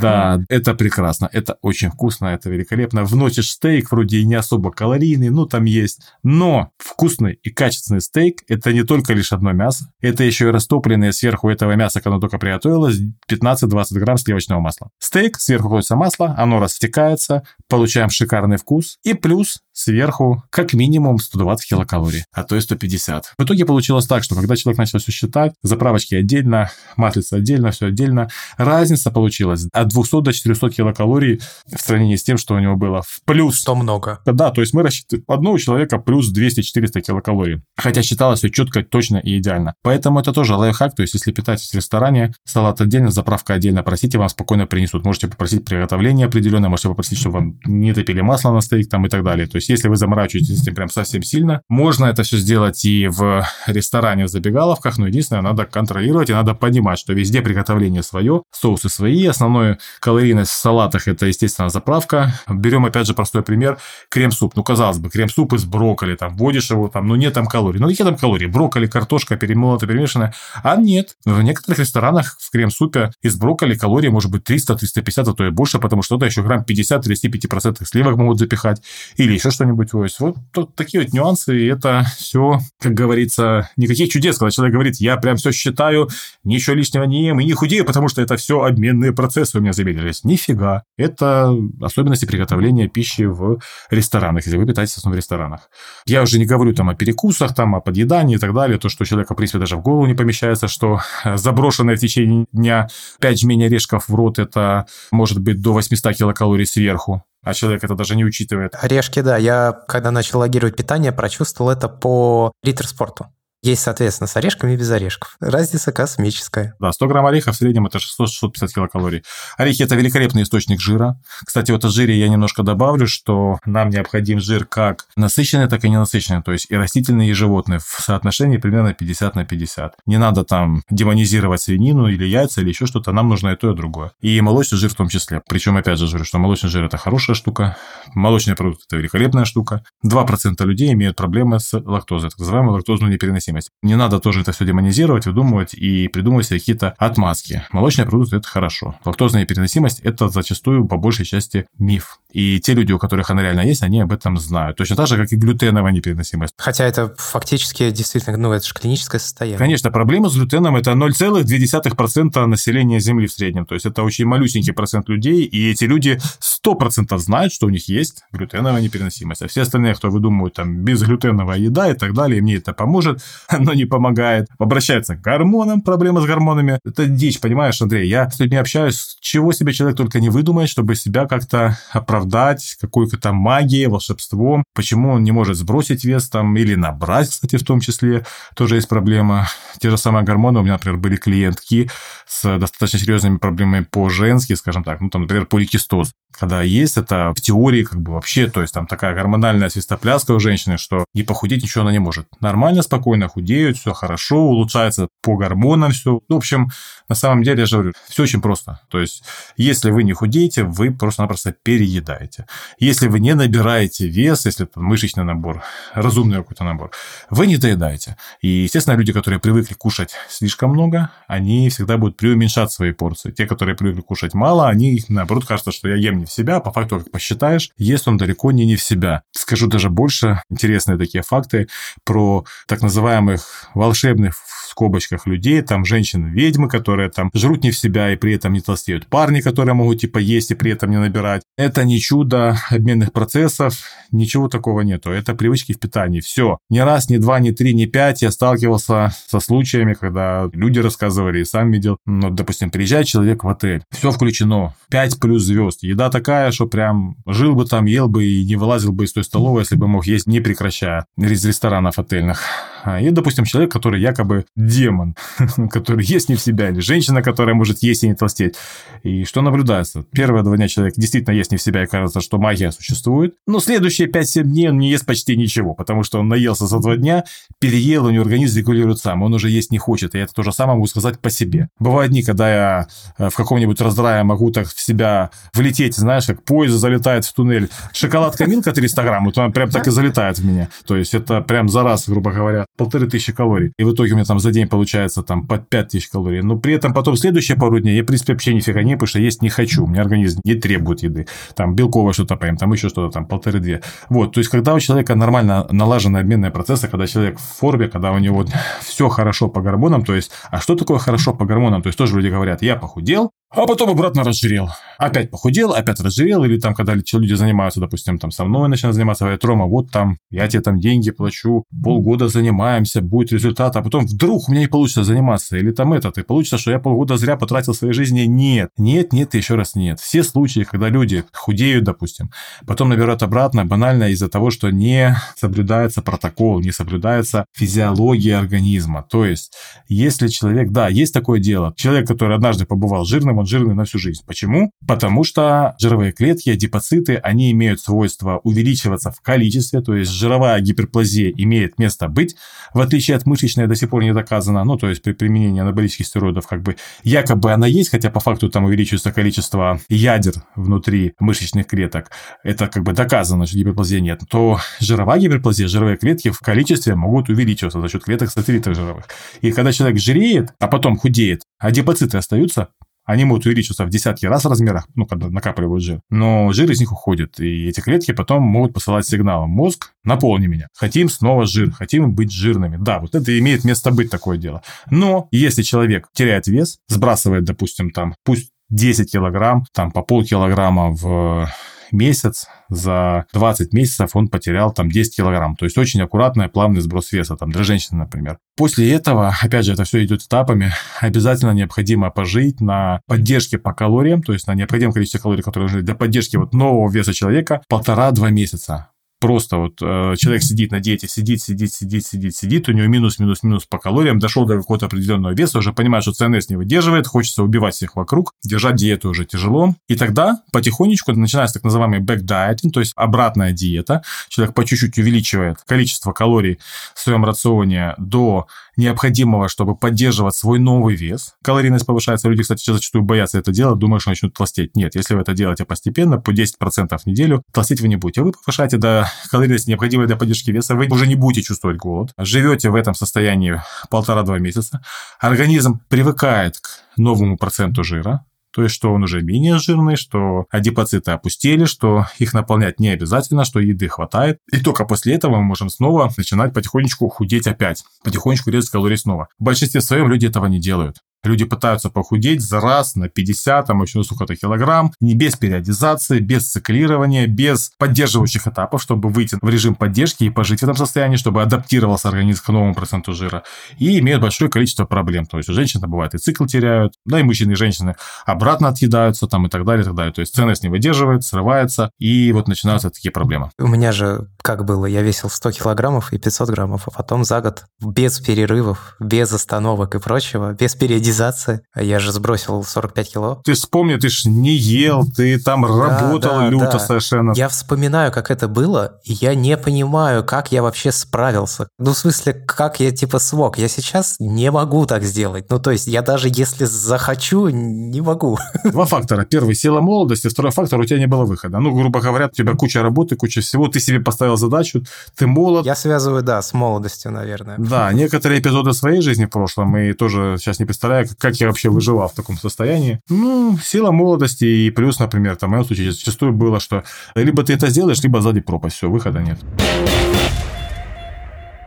Speaker 2: Да, это прекрасно, это очень вкусно, это великолепно. Вносишь стейк, вроде и не особо калорийный, ну там есть. Но вкусный и качественный стейк – это не только лишь одно мясо, это еще и растопленное сверху этого мяса, когда только приготовилось, 15-20 грамм сливочного масла. Стейк, сверху кладется масло, оно растекается, получаем шикарный вкус, и плюс сверху как минимум 120 килокалорий, а то и 150. В итоге получилось так, что когда человек начал все считать, заправочки отдельно, маслица отдельно, все отдельно, разница получилась от 200 до 400 килокалорий в сравнении с тем, что у него было в плюс.
Speaker 1: Что много.
Speaker 2: Да, то есть мы рассчитываем одного человека плюс 200-400 килокалорий. Хотя считалось все четко, точно и идеально. Поэтому это тоже лайфхак, то есть если питаетесь в ресторане, салат отдельно, заправка отдельно, просите, вам спокойно принесут. Можете попросить приготовление определенное, можете попросить, чтобы вам не топили масло на стейк там и так далее. То есть если вы заморачиваетесь этим прям совсем сильно, можно это все сделать и в ресторане, в забегаловках, но единственное, надо контролировать и надо понимать, что везде приготовление свое, соусы свои, основная калорийность в салатах – это, естественно, заправка. Берем, опять же, простой пример, крем-суп. Ну, казалось бы, крем-суп из брокколи, там, вводишь его, там, ну, нет там калорий. Ну, какие там калории? Брокколи, картошка, перемолота, перемешанная. А нет, в некоторых ресторанах в крем-супе из брокколи калорий может быть 300-350, а то и больше, потому что это еще грамм 50-35% сливок могут запихать или еще что-нибудь. То есть вот тут такие вот нюансы, и это все, как говорится, никаких чудес, когда человек говорит, я прям все считаю, ничего лишнего не ем и не худею, потому что это все обменные процессы у меня замедлились. Нифига. Это особенности приготовления пищи в ресторанах, если вы питаетесь в основном в ресторанах. Я уже не говорю там о перекусах, там о подъедании и так далее, то, что человека, в принципе, даже в голову не помещается, что заброшенное в течение дня 5 жмень орешков в рот, это может быть до 800 килокалорий сверху а человек это даже не учитывает.
Speaker 1: Орешки, да. Я, когда начал логировать питание, прочувствовал это по литр спорту. Есть, соответственно, с орешками и без орешков. Разница космическая.
Speaker 2: Да, 100 грамм ореха в среднем это 600-650 килокалорий. Орехи – это великолепный источник жира. Кстати, вот о жире я немножко добавлю, что нам необходим жир как насыщенный, так и ненасыщенный, то есть и растительный, и животный в соотношении примерно 50 на 50. Не надо там демонизировать свинину или яйца или еще что-то, нам нужно и то, и другое. И молочный жир в том числе. Причем, опять же, жир, что молочный жир – это хорошая штука, молочный продукт – это великолепная штука. 2% людей имеют проблемы с лактозой, так называемой лактозной непереносимостью переносимость. Не надо тоже это все демонизировать, выдумывать и придумывать себе какие-то отмазки. Молочные продукты – это хорошо. Лактозная переносимость – это зачастую по большей части миф. И те люди, у которых она реально есть, они об этом знают. Точно так же, как и глютеновая непереносимость.
Speaker 1: Хотя это фактически действительно, ну, это же клиническое состояние.
Speaker 2: Конечно, проблема с глютеном – это 0,2% населения Земли в среднем. То есть это очень малюсенький процент людей, и эти люди 100% знают, что у них есть глютеновая непереносимость. А все остальные, кто выдумывают там безглютеновая еда и так далее, мне это поможет, но не помогает. Обращаются к гормонам, проблема с гормонами. Это дичь, понимаешь, Андрей? Я с людьми общаюсь, чего себе человек только не выдумает, чтобы себя как-то оправдать, какой-то магией, волшебством. Почему он не может сбросить вес там или набрать, кстати, в том числе, тоже есть проблема. Те же самые гормоны, у меня, например, были клиентки с достаточно серьезными проблемами по-женски, скажем так, ну, там, например, поликистоз когда есть, это в теории как бы вообще, то есть там такая гормональная свистопляска у женщины, что не похудеть ничего она не может. Нормально, спокойно худеют, все хорошо, улучшается по гормонам все. В общем, на самом деле, я же говорю, все очень просто. То есть, если вы не худеете, вы просто-напросто переедаете. Если вы не набираете вес, если это мышечный набор, разумный какой-то набор, вы не доедаете. И, естественно, люди, которые привыкли кушать слишком много, они всегда будут преуменьшать свои порции. Те, которые привыкли кушать мало, они, наоборот, кажется, что я ем не в себя, по факту, как посчитаешь, ест он далеко не не в себя. Скажу даже больше, интересные такие факты про так называемых волшебных скобочках людей, там женщины-ведьмы, которые там жрут не в себя и при этом не толстеют, парни, которые могут типа есть и при этом не набирать. Это не чудо обменных процессов, ничего такого нету. Это привычки в питании. Все. Ни раз, ни два, ни три, ни пять я сталкивался со случаями, когда люди рассказывали и сам видел. Ну, допустим, приезжает человек в отель, все включено, 5 плюс звезд, еда такая, что прям жил бы там, ел бы и не вылазил бы из той столовой, если бы мог есть не прекращая из ресторанов отельных. А, и, допустим, человек, который якобы демон, который есть не в себя, или женщина, которая может есть и не толстеть. И что наблюдается? Первые два дня человек действительно есть не в себя, и кажется, что магия существует. Но следующие 5-7 дней он не ест почти ничего, потому что он наелся за два дня, переел, у него организм регулирует сам, он уже есть не хочет. И это то же самое могу сказать по себе. Бывают дни, когда я э, в каком-нибудь раздрае могу так в себя влететь, знаешь, как поезд залетает в туннель. Шоколадка Милка 300 грамм, вот он прям так и залетает в меня. То есть это прям за раз, грубо говоря, полторы тысячи калорий. И в итоге у меня там за день получается там под 5 тысяч калорий. Но при этом потом следующие пару дней я, в принципе, вообще нифига не, потому что есть не хочу. У меня организм не требует еды. Там белковое что-то поем, там еще что-то, там полторы-две. Вот, то есть, когда у человека нормально налажены обменные процессы, когда человек в форме, когда у него все хорошо по гормонам, то есть, а что такое хорошо по гормонам? То есть, тоже люди говорят, я похудел, а потом обратно разжирел. Опять похудел, опять разжирел, или там, когда люди занимаются, допустим, там со мной начинают заниматься, говорят, Рома, вот там, я тебе там деньги плачу, полгода занимаемся, будет результат, а потом вдруг у меня не получится заниматься, или там этот, и получится, что я полгода зря потратил своей жизни. Нет, нет, нет еще раз нет. Все случаи, когда люди худеют, допустим, потом набирают обратно, банально из-за того, что не соблюдается протокол, не соблюдается физиология организма. То есть, если человек, да, есть такое дело, человек, который однажды побывал жирным, он жирный на всю жизнь. Почему? Потому что жировые клетки, адипоциты, они имеют свойство увеличиваться в количестве, то есть жировая гиперплазия имеет место быть, в отличие от мышечной до сих пор не доказано, ну, то есть при применении анаболических стероидов как бы якобы она есть, хотя по факту там увеличивается количество ядер внутри мышечных клеток, это как бы доказано, что гиперплазии нет, то жировая гиперплазия, жировые клетки в количестве могут увеличиваться за счет клеток сателлитов жировых. И когда человек жиреет, а потом худеет, адипоциты остаются, они могут увеличиваться в десятки раз в размерах, ну, когда накапливают жир, но жир из них уходит, и эти клетки потом могут посылать сигнал. Мозг, наполни меня. Хотим снова жир, хотим быть жирными. Да, вот это имеет место быть такое дело. Но если человек теряет вес, сбрасывает, допустим, там, пусть 10 килограмм, там по полкилограмма в месяц, за 20 месяцев он потерял там 10 килограмм. То есть очень аккуратный, плавный сброс веса, там для женщины, например. После этого, опять же, это все идет этапами, обязательно необходимо пожить на поддержке по калориям, то есть на необходимом количестве калорий, которые нужны для поддержки вот нового веса человека, полтора-два месяца просто вот э, человек сидит на диете, сидит, сидит, сидит, сидит, сидит, у него минус, минус, минус по калориям, дошел до какого-то определенного веса, уже понимает, что ЦНС не выдерживает, хочется убивать всех вокруг, держать диету уже тяжело. И тогда потихонечку начинается так называемый back dieting, то есть обратная диета. Человек по чуть-чуть увеличивает количество калорий в своем рационе до необходимого, чтобы поддерживать свой новый вес. Калорийность повышается. Люди, кстати, зачастую боятся это делать, думают, что начнут толстеть. Нет, если вы это делаете постепенно, по 10% в неделю, толстеть вы не будете. Вы повышаете до калорий, необходимые для поддержки веса, вы уже не будете чувствовать голод. Живете в этом состоянии полтора-два месяца. Организм привыкает к новому проценту жира, то есть, что он уже менее жирный, что адипоциты опустили, что их наполнять не обязательно, что еды хватает. И только после этого мы можем снова начинать потихонечку худеть опять, потихонечку резать калории снова. В большинстве своем люди этого не делают. Люди пытаются похудеть за раз на 50, там еще сколько-то килограмм, не без периодизации, без циклирования, без поддерживающих этапов, чтобы выйти в режим поддержки и пожить в этом состоянии, чтобы адаптировался организм к новому проценту жира. И имеют большое количество проблем. То есть у женщин бывает и цикл теряют, да и мужчины и женщины обратно отъедаются там и так далее, и так далее. То есть ценность не выдерживает, срывается, и вот начинаются такие проблемы.
Speaker 1: У меня же как было, я весил 100 килограммов и 500 граммов, а потом за год без перерывов, без остановок и прочего, без периодизации периодизация. Я же сбросил 45 кило.
Speaker 2: Ты вспомни, ты ж не ел, ты там да, работал да, люто да. совершенно.
Speaker 1: Я вспоминаю, как это было, и я не понимаю, как я вообще справился. Ну, в смысле, как я типа смог. Я сейчас не могу так сделать. Ну, то есть, я даже если захочу, не могу.
Speaker 2: Два фактора. Первый – сила молодости. Второй фактор – у тебя не было выхода. Ну, грубо говоря, у тебя куча работы, куча всего. Ты себе поставил задачу, ты молод.
Speaker 1: Я связываю, да, с молодостью, наверное.
Speaker 2: Да, некоторые эпизоды своей жизни в прошлом, и тоже сейчас не представляю, как я вообще выживал в таком состоянии. Ну, сила молодости и плюс, например, там, в моем случае зачастую было, что либо ты это сделаешь, либо сзади пропасть, все, выхода нет.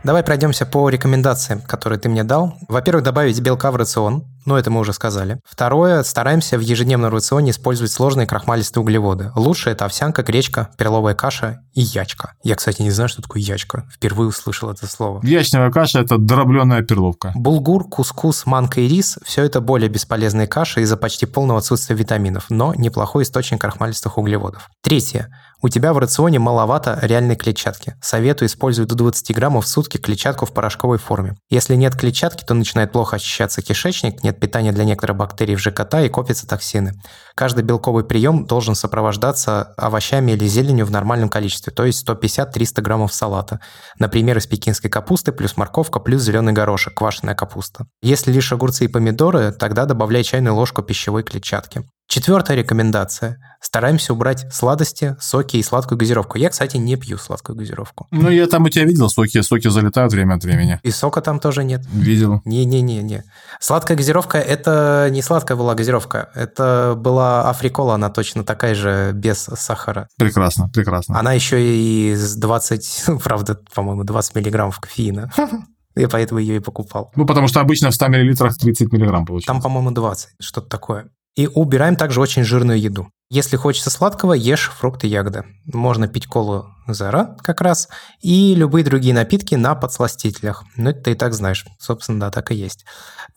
Speaker 1: Давай пройдемся по рекомендациям, которые ты мне дал. Во-первых, добавить белка в рацион. Ну, это мы уже сказали. Второе, стараемся в ежедневном рационе использовать сложные крахмалистые углеводы. Лучше это овсянка, гречка, перловая каша и ячка. Я, кстати, не знаю, что такое ячка. Впервые услышал это слово.
Speaker 2: Ячневая каша – это дробленая перловка.
Speaker 1: Булгур, кускус, манка и рис – все это более бесполезные каши из-за почти полного отсутствия витаминов, но неплохой источник крахмалистых углеводов. Третье. У тебя в рационе маловато реальной клетчатки. Советую использовать до 20 граммов в сутки клетчатку в порошковой форме. Если нет клетчатки, то начинает плохо очищаться кишечник, нет питания для некоторых бактерий в ЖКТ и копятся токсины. Каждый белковый прием должен сопровождаться овощами или зеленью в нормальном количестве, то есть 150-300 граммов салата. Например, из пекинской капусты плюс морковка плюс зеленый горошек, квашеная капуста. Если лишь огурцы и помидоры, тогда добавляй чайную ложку пищевой клетчатки. Четвертая рекомендация. Стараемся убрать сладости, соки и сладкую газировку. Я, кстати, не пью сладкую газировку.
Speaker 2: Ну, я там у тебя видел соки. Соки залетают время от времени.
Speaker 1: И сока там тоже нет.
Speaker 2: Видел.
Speaker 1: Не-не-не-не. Сладкая газировка – это не сладкая была газировка. Это была африкола, она точно такая же, без сахара.
Speaker 2: Прекрасно, прекрасно.
Speaker 1: Она еще и с 20, правда, по-моему, 20 миллиграммов кофеина. Я поэтому ее и покупал.
Speaker 2: Ну, потому что обычно в 100 миллилитрах 30 миллиграмм получается.
Speaker 1: Там, по-моему, 20, что-то такое. И убираем также очень жирную еду. Если хочется сладкого, ешь фрукты и ягоды. Можно пить колу Зера как раз, и любые другие напитки на подсластителях. Ну, это ты и так знаешь. Собственно, да, так и есть.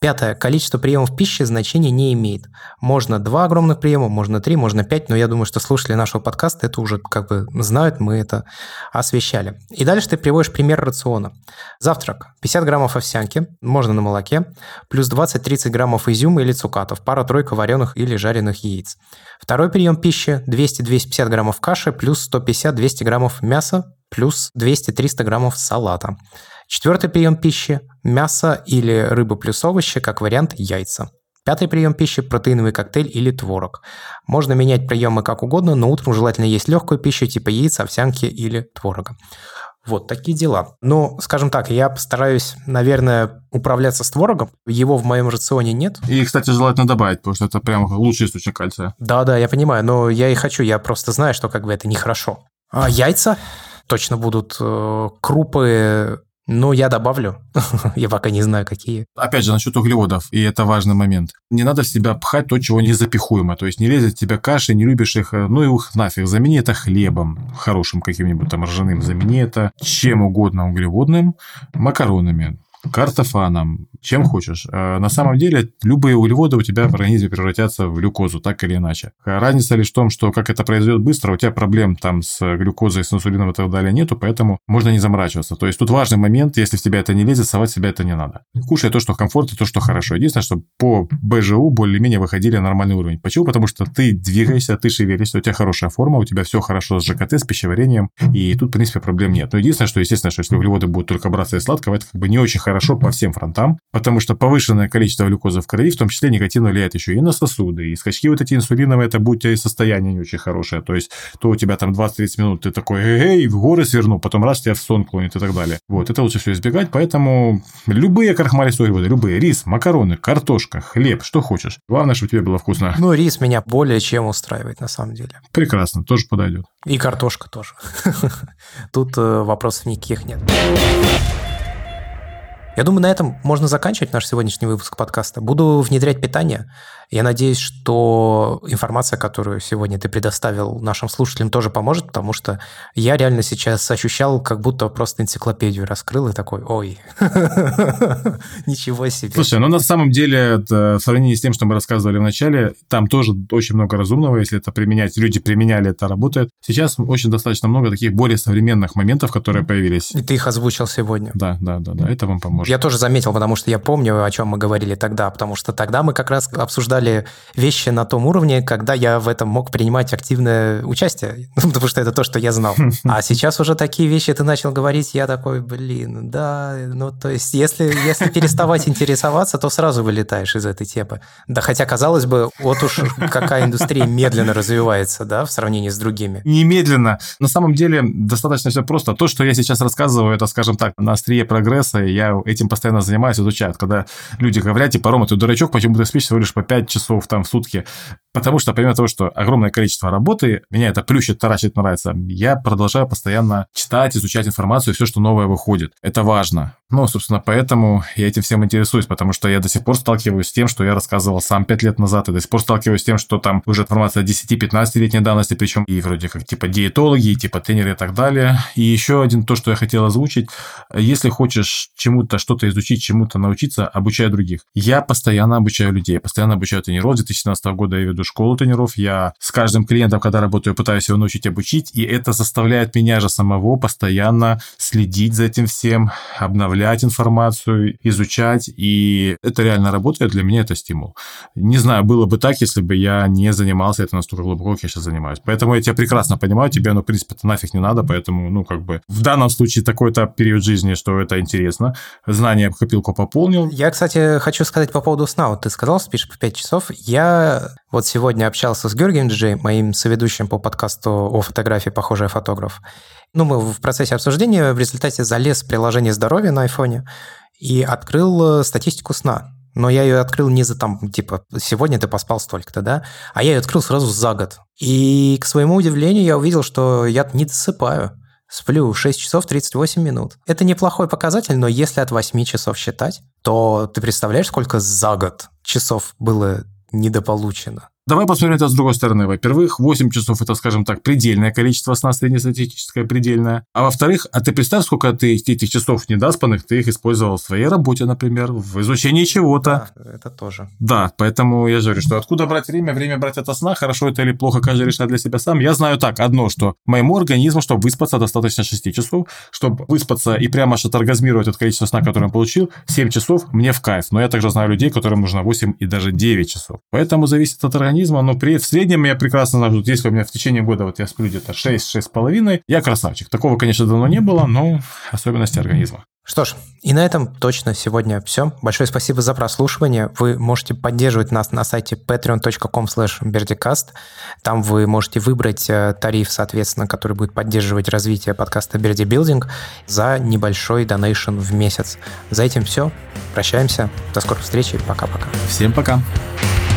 Speaker 1: Пятое. Количество приемов пищи значения не имеет. Можно два огромных приема, можно три, можно пять, но я думаю, что слушатели нашего подкаста это уже как бы знают, мы это освещали. И дальше ты приводишь пример рациона. Завтрак. 50 граммов овсянки, можно на молоке, плюс 20-30 граммов изюма или цукатов, пара-тройка вареных или жареных яиц. Второй прием пищи 200-250 граммов каши плюс 150-200 граммов мяса плюс 200-300 граммов салата. Четвертый прием пищи – мясо или рыба плюс овощи, как вариант яйца. Пятый прием пищи – протеиновый коктейль или творог. Можно менять приемы как угодно, но утром желательно есть легкую пищу типа яиц, овсянки или творога. Вот такие дела. Но, скажем так, я постараюсь, наверное, управляться с творогом. Его в моем рационе нет.
Speaker 2: И, кстати, желательно добавить, потому что это прям лучший источник кальция.
Speaker 1: Да-да, я понимаю, но я и хочу. Я просто знаю, что как бы это нехорошо. А яйца точно будут э, крупы ну, я добавлю. я пока не знаю, какие.
Speaker 2: Опять же, насчет углеводов, и это важный момент. Не надо в себя пхать то, чего не запихуемо. То есть не лезет в тебя каши, не любишь их, э, ну и их нафиг. Замени это хлебом, хорошим каким-нибудь там ржаным. Замени это чем угодно углеводным, макаронами, картофаном, чем хочешь. А на самом деле, любые углеводы у тебя в организме превратятся в глюкозу, так или иначе. Разница лишь в том, что как это произойдет быстро, у тебя проблем там с глюкозой, с инсулином и так далее нету, поэтому можно не заморачиваться. То есть тут важный момент, если в тебя это не лезет, совать в себя это не надо. Кушай то, что комфортно, то, что хорошо. Единственное, что по БЖУ более-менее выходили на нормальный уровень. Почему? Потому что ты двигаешься, ты шевелишься, у тебя хорошая форма, у тебя все хорошо с ЖКТ, с пищеварением, и тут, в принципе, проблем нет. Но единственное, что, естественно, что если углеводы будут только браться из сладкого, это как бы не очень хорошо по всем фронтам, потому что повышенное количество глюкозы в крови в том числе негативно влияет еще и на сосуды, и скачки вот эти инсулиновые, это будь и состояние не очень хорошее, то есть то у тебя там 20-30 минут ты такой, эй, в горы сверну, потом раз тебя в сон клонит и так далее. Вот, это лучше все избегать, поэтому любые крахмали соевые, любые, рис, макароны, картошка, хлеб, что хочешь. Главное, чтобы тебе было вкусно.
Speaker 1: Ну, рис меня более чем устраивает, на самом деле.
Speaker 2: Прекрасно, тоже подойдет.
Speaker 1: И картошка тоже. Тут э, вопросов никаких нет. Я думаю, на этом можно заканчивать наш сегодняшний выпуск подкаста. Буду внедрять питание. Я надеюсь, что информация, которую сегодня ты предоставил нашим слушателям, тоже поможет, потому что я реально сейчас ощущал, как будто просто энциклопедию раскрыл и такой, ой, ничего себе.
Speaker 2: Слушай, ну на самом деле, в сравнении с тем, что мы рассказывали в начале, там тоже очень много разумного, если это применять, люди применяли, это работает. Сейчас очень достаточно много таких более современных моментов, которые появились.
Speaker 1: И ты их озвучил сегодня.
Speaker 2: Да, да, да, да, это вам поможет.
Speaker 1: Я тоже заметил, потому что я помню, о чем мы говорили тогда, потому что тогда мы как раз обсуждали вещи на том уровне, когда я в этом мог принимать активное участие, ну, потому что это то, что я знал. А сейчас уже такие вещи ты начал говорить, я такой, блин, да, ну, то есть если, если переставать интересоваться, то сразу вылетаешь из этой темы. Да, хотя, казалось бы, вот уж какая индустрия медленно развивается, да, в сравнении с другими.
Speaker 2: Немедленно. На самом деле достаточно все просто. То, что я сейчас рассказываю, это, скажем так, на острие прогресса, и я этим постоянно занимаюсь, изучаю. Когда люди говорят, типа, Рома, ты дурачок, почему ты спишь всего лишь по 5 часов там в сутки. Потому что, помимо того, что огромное количество работы, меня это плющит, таращит, нравится, я продолжаю постоянно читать, изучать информацию, все, что новое выходит. Это важно. Ну, собственно, поэтому я этим всем интересуюсь, потому что я до сих пор сталкиваюсь с тем, что я рассказывал сам 5 лет назад, и до сих пор сталкиваюсь с тем, что там уже информация 10-15-летней давности, причем и вроде как типа диетологи, и типа тренеры и так далее. И еще один то, что я хотел озвучить. Если хочешь чему-то, что-то изучить, чему-то научиться, обучай других. Я постоянно обучаю людей, постоянно обучаю тренеров. С 2017 года я веду школу тренеров. Я с каждым клиентом, когда работаю, пытаюсь его научить обучить, и это заставляет меня же самого постоянно следить за этим всем, обновлять информацию, изучать, и это реально работает. Для меня это стимул. Не знаю, было бы так, если бы я не занимался это настолько глубоко, как я сейчас занимаюсь. Поэтому я тебя прекрасно понимаю, тебе, ну, в принципе, нафиг не надо, поэтому, ну, как бы, в данном случае такой-то период жизни, что это интересно. Знания в копилку пополнил.
Speaker 1: Я, кстати, хочу сказать по поводу сна. Вот ты сказал, спишь по 5 часов. Я вот сегодня общался с Георгием Джей, моим соведущим по подкасту о фотографии «Похожий фотограф». Ну, мы в процессе обсуждения в результате залез в приложение здоровья на айфоне и открыл э, статистику сна. Но я ее открыл не за там, типа, сегодня ты поспал столько-то, да? А я ее открыл сразу за год. И, к своему удивлению, я увидел, что я не досыпаю. Сплю 6 часов 38 минут. Это неплохой показатель, но если от 8 часов считать, то ты представляешь, сколько за год часов было недополучено?
Speaker 2: Давай посмотрим это с другой стороны. Во-первых, 8 часов – это, скажем так, предельное количество сна, среднестатистическое предельное. А во-вторых, а ты представь, сколько ты этих часов недоспанных ты их использовал в своей работе, например, в изучении чего-то.
Speaker 1: Да, это тоже.
Speaker 2: Да, поэтому я же говорю, что откуда брать время? Время брать от сна, хорошо это или плохо, каждый решает для себя сам. Я знаю так, одно, что моему организму, чтобы выспаться, достаточно 6 часов. Чтобы выспаться и прямо аж оторгазмировать от количества сна, которое я получил, 7 часов мне в кайф. Но я также знаю людей, которым нужно 8 и даже 9 часов. Поэтому зависит от организма организма, но при, в среднем я прекрасно знаю, что если у меня в течение года вот я сплю где-то 6-6,5, я красавчик. Такого, конечно, давно не было, но особенности организма.
Speaker 1: Что ж, и на этом точно сегодня все. Большое спасибо за прослушивание. Вы можете поддерживать нас на сайте patreon.com berdicast. Там вы можете выбрать э, тариф, соответственно, который будет поддерживать развитие подкаста Берди Билдинг за небольшой донейшн в месяц. За этим все. Прощаемся. До скорой встречи. Пока-пока.
Speaker 2: Всем пока. -пока.